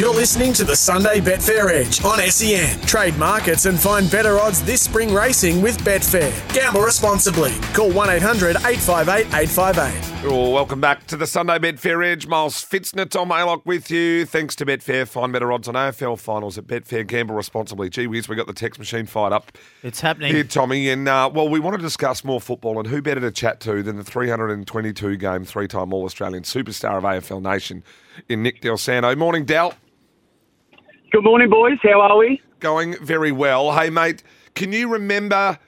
You're listening to the Sunday Betfair Edge on SEN. Trade markets and find better odds this spring racing with Betfair. Gamble responsibly. Call 1 800 858 858. Oh, welcome back to the Sunday Betfair Edge. Miles Pfitzner, Tom Haylock with you. Thanks to Betfair. Find better odds on AFL finals at Betfair. Gamble responsibly. Gee whiz, we got the text machine fired up. It's happening. Here, Tommy. And, uh, well, we want to discuss more football, and who better to chat to than the 322 game, three time All Australian superstar of AFL Nation in Nick Dal Santo. Morning, Dal. Good morning, boys. How are we? Going very well. Hey, mate, can you remember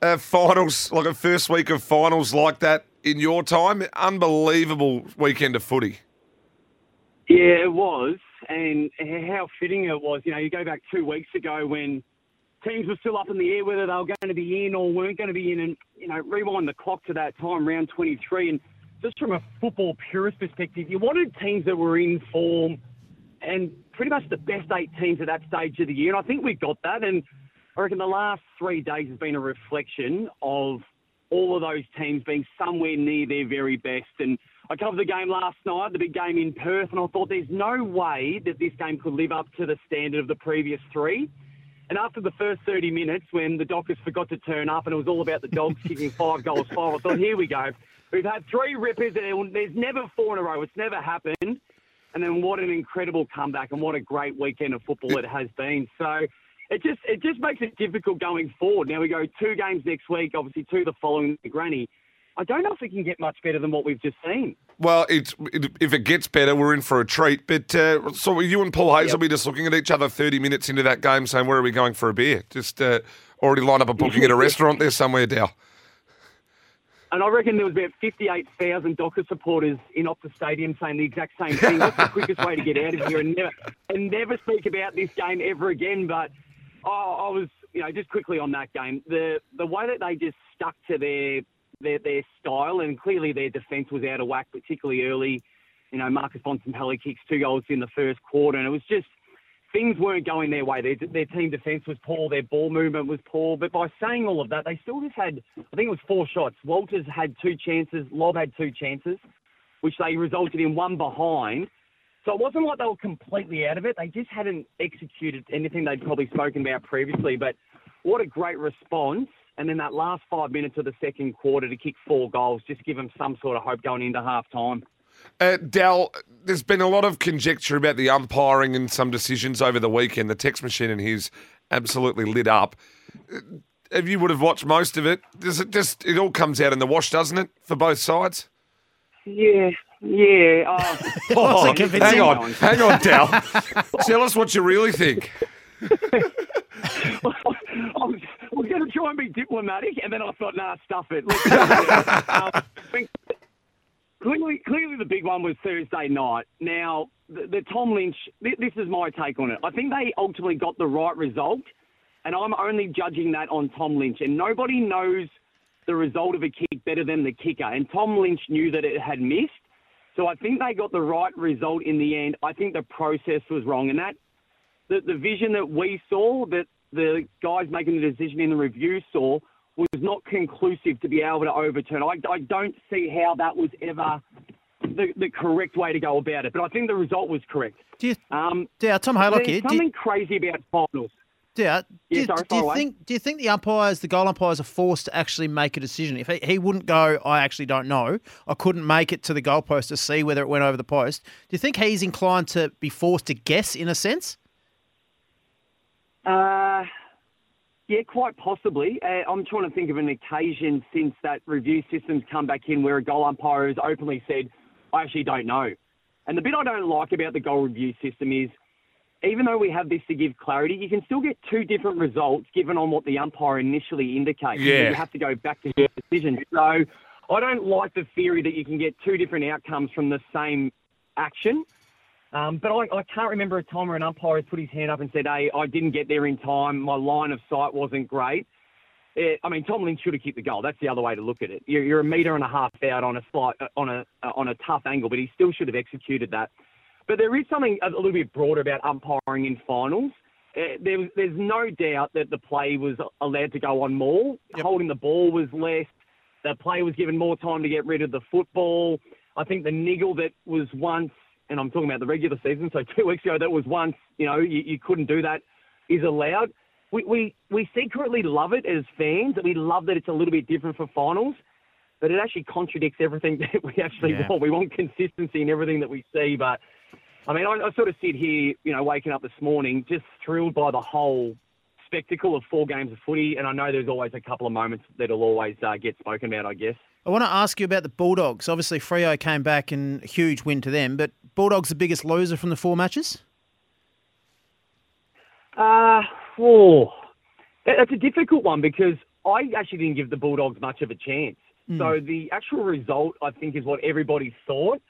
a finals, like a first week of finals like that in your time? Unbelievable weekend of footy. Yeah, it was. And how fitting it was. You know, you go back two weeks ago when teams were still up in the air whether they were going to be in or weren't going to be in. And, you know, rewind the clock to that time, round 23. And just from a football purist perspective, you wanted teams that were in form and pretty much the best eight teams at that stage of the year. And I think we got that. And I reckon the last three days has been a reflection of all of those teams being somewhere near their very best. And I covered the game last night, the big game in Perth, and I thought there's no way that this game could live up to the standard of the previous three. And after the first 30 minutes, when the Dockers forgot to turn up and it was all about the Dogs kicking five goals five, I thought, here we go. We've had three rippers, and there's never four in a row. It's never happened. And then what an incredible comeback and what a great weekend of football it has been. So it just it just makes it difficult going forward. Now we go two games next week, obviously two the following the granny. I don't know if it can get much better than what we've just seen. Well, it's it, if it gets better, we're in for a treat. But uh, so you and Paul Hayes Yep. will be just looking at each other 30 minutes into that game saying, where are we going for a beer? Just uh, already lined up a booking at a restaurant there somewhere, Dow. And I reckon there was about 58,000 Docker supporters in Optus Stadium saying the exact same thing. What's the quickest way to get out of here and never and never speak about this game ever again? But oh, I was, you know, just quickly on that game, the the way that they just stuck to their their their style and clearly their defence was out of whack, particularly early. You know, Marcus Bontempelli kicks two goals in the first quarter, and it was just things weren't going their way. Their, their team defence was poor, their ball movement was poor. But by saying all of that, they still just had, I think it was four shots. Walters had two chances, Lobb had two chances, which they resulted in one behind. So it wasn't like they were completely out of it. They just hadn't executed anything they'd probably spoken about previously. But what a great response. And then that last five minutes of the second quarter to kick four goals, just give them some sort of hope going into half time. Uh, Dal, there's been a lot of conjecture about the umpiring and some decisions over the weekend. The text machine and his absolutely lit up. Uh, If you would have watched most of it, does it just it all comes out in the wash, doesn't it, for both sides? Yeah, yeah. Oh, Oh, hang on, hang on, Dal. Tell us what you really think. I was, was going to try and be diplomatic, and then I thought, nah, stuff it. Let's um, I think clearly, clearly, the big one was Thursday night. Now, the, the Tom Lynch, th- this is my take on it. I think they ultimately got the right result, and I'm only judging that on Tom Lynch. And nobody knows the result of a kick better than the kicker. And Tom Lynch knew that it had missed. So I think they got the right result in the end. I think the process was wrong, and that the, the vision that we saw, that the guys making the decision in the review saw, was not conclusive to be able to overturn. I, I don't see how that was ever the, the correct way to go about it, but I think the result was correct. Do you, Um, Dow, Tom Haylock here. Something you, crazy about finals. Do, Yeah, you- sorry, do you away. think do you think the umpires, the goal umpires, are forced to actually make a decision? If he, he wouldn't go, I actually don't know. I couldn't make it to the goalpost to see whether it went over the post. Do you think he's inclined to be forced to guess in a sense? Uh, yeah, quite possibly. Uh, I'm trying to think of an occasion since that review system's come back in where a goal umpire has openly said, I actually don't know. And the bit I don't like about the goal review system is even though we have this to give clarity, you can still get two different results given on what the umpire initially indicates. Yeah. You have to go back to your decision. So I don't like the theory that you can get two different outcomes from the same action. Um, but I, I can't remember a time where an umpire has put his hand up and said, "Hey, I didn't get there in time. My line of sight wasn't great." Eh, I mean, Tom Lynch should have kicked the goal. That's the other way to look at it. You're, you're a meter and a half out on a slight, uh, on a uh, on a tough angle, but he still should have executed that. But there is something a little bit broader about umpiring in finals. Uh, there there's no doubt that the play was allowed to go on more. Holding the ball was less. The play was given more time to get rid of the football. I think the niggle that was once, and I'm talking about the regular season, so two weeks ago, that was once, you know, you, you couldn't do that, is allowed. We, we, we secretly love it as fans. We love that it's a little bit different for finals, but it actually contradicts everything that we actually Yeah. want. We want consistency in everything that we see, but I mean, I, I sort of sit here, you know, waking up this morning, just thrilled by the whole spectacle of four games of footy, and I know there's always a couple of moments that'll always uh, get spoken about, I guess. I want to ask you about the Bulldogs. Obviously, Freo came back and a huge win to them, but Bulldogs the biggest loser from the four matches? Uh, oh, that- that's a difficult one because I actually didn't give the Bulldogs much of a chance. So the actual result, I think, is what everybody thought.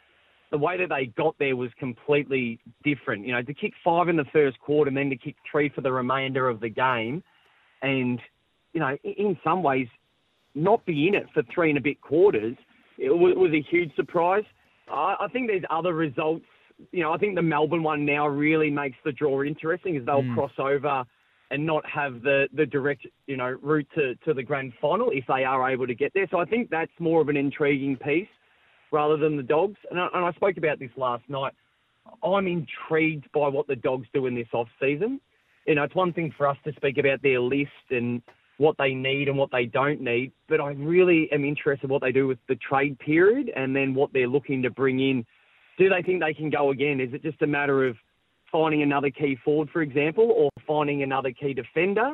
The way that they got there was completely different. You know, to kick five in the first quarter and then to kick three for the remainder of the game, and you know, in some ways, not be in it for three and a bit quarters, it was, was a huge surprise. I, I think there's other results. You know, I think the Melbourne one now really makes the draw interesting as they'll mm. cross over and not have the, the direct, you know, route to, to the grand final if they are able to get there. So I think that's more of an intriguing piece rather than the dogs. And I, and I spoke about this last night. I'm intrigued by what the dogs do in this off season. You know, it's one thing for us to speak about their list and what they need and what they don't need, but I really am interested in what they do with the trade period and then what they're looking to bring in. Do they think they can go again? Is it just a matter of finding another key forward, for example, or finding another key defender,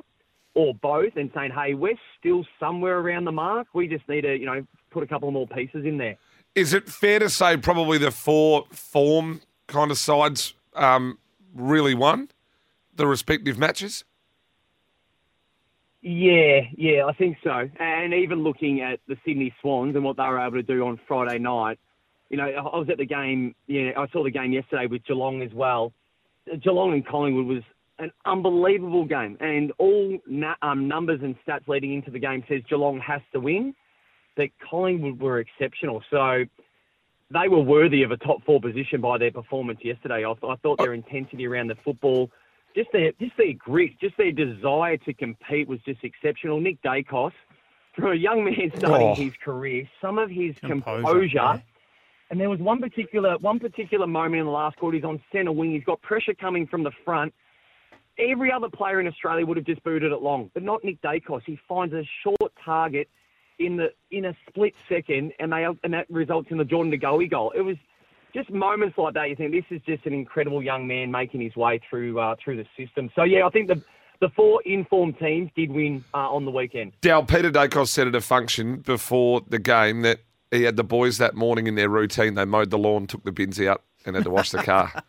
or both, and saying, "Hey, we're still somewhere around the mark. We just need to, you know, put a couple more pieces in there." Is it fair to say probably the four form kind of sides um, really won the respective matches? Yeah, yeah, I think so. And even looking at the Sydney Swans and what they were able to do on Friday night, you know, I was at the game. Yeah, I saw the game yesterday with Geelong as well. Geelong and Collingwood was an unbelievable game, and all na- um, numbers and stats leading into the game says Geelong has to win. But Collingwood were exceptional, so they were worthy of a top four position by their performance yesterday. I, I thought their intensity around the football, just their just their grit, just their desire to compete was just exceptional. Nick Daicos, for a young man starting Oh. his career, some of his Composure, composure. yeah. And there was one particular one particular moment in the last quarter. He's on centre wing. He's got pressure coming from the front. Every other player in Australia would have just booted it long, but not Nick Daicos. He finds a short target in the in a split second, and they and that results in the Jordan De Goey goal. It was just moments like that. You think this is just an incredible young man making his way through uh, through the system. So yeah, I think the the four informed teams did win uh, on the weekend. Dal Peter Daicos said at a function before the game that he had the boys that morning in their routine. They mowed the lawn, took the bins out, and had to wash the car.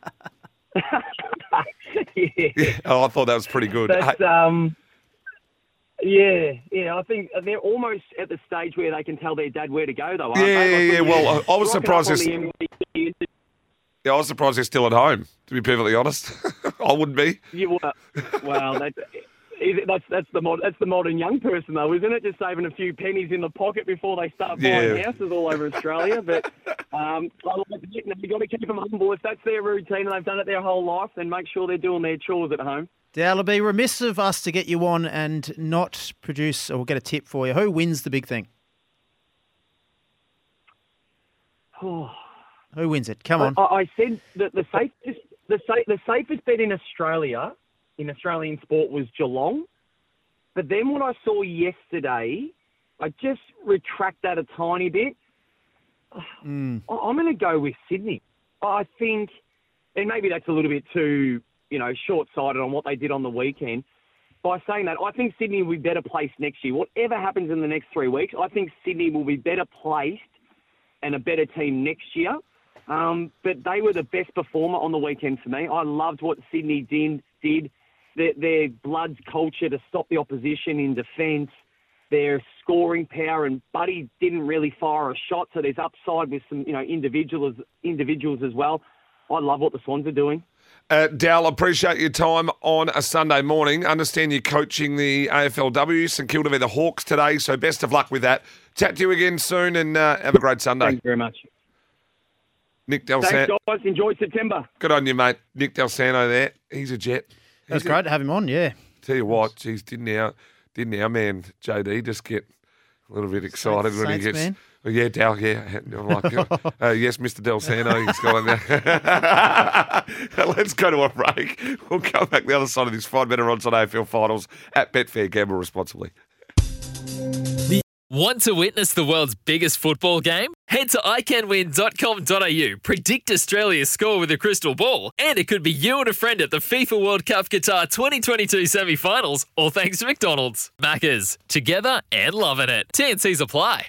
yeah. oh, I thought that was pretty good. That's Hey, um, yeah, yeah. I think they're almost at the stage where they can tell their dad where to go, though. Aren't Yeah, they? yeah, yeah. Well, I- I was surprised this- on the NBC, yeah, I was surprised they're still at home. To be perfectly honest, I wouldn't be. You were, well, that's, that's that's the mod, that's the modern young person though, isn't it? Just saving a few pennies in the pocket before they start buying Yeah. houses all over Australia. But um, I like it. You know, you got to keep them humble. If that's their routine and they've done it their whole life, then make sure they're doing their chores at home. Dale, it'd be remiss of us to get you on and not produce or get a tip for you. Who wins the big thing? Who wins it? Come on. I, I said that the safest the, sa- the safest bet in Australia in Australian sport was Geelong, but then what I saw yesterday, I just retract that a tiny bit. Mm. I'm going to go with Sydney. I think, and maybe that's a little bit too you know short-sighted on what they did on the weekend. By saying that, I think Sydney will be better placed next year. Whatever happens in the next three weeks, I think Sydney will be better placed and a better team next year. Um, but they were the best performer on the weekend for me. I loved what Sydney did. did. Their, their Bloods culture to stop the opposition in defence, their scoring power, and Buddy didn't really fire a shot, so there's upside with some you know individuals individuals as well. I love what the Swans are doing. Uh, Dal, appreciate your time on a Sunday morning. Understand you're coaching the AFLW, St Kilda v the Hawks today, so best of luck with that. Chat to you again soon and uh, have a great Sunday. Thank you very much. Nick Dal Thanks, Santo. guys. Enjoy September. Good on you, mate. Nick Dal Santo there. He's a jet. That's He's great to have him on. Yeah. Tell you what, geez, didn't our didn't our man JD just get a little bit excited when he gets? man? Oh, yeah, Dal. Yeah, I'm like, uh, yes, Mr. Dal Santo. He's gone there. Let's go to a break. We'll come back the other side of this. Find better odds on AFL finals at Betfair. Gamble responsibly. Want to witness the world's biggest football game? Head to iCanWin.com.au, predict Australia's score with a crystal ball, and it could be you and a friend at the FIFA World Cup Qatar 2022 semi finals, all thanks to McDonald's. Maccas, together and loving it. TNCs apply.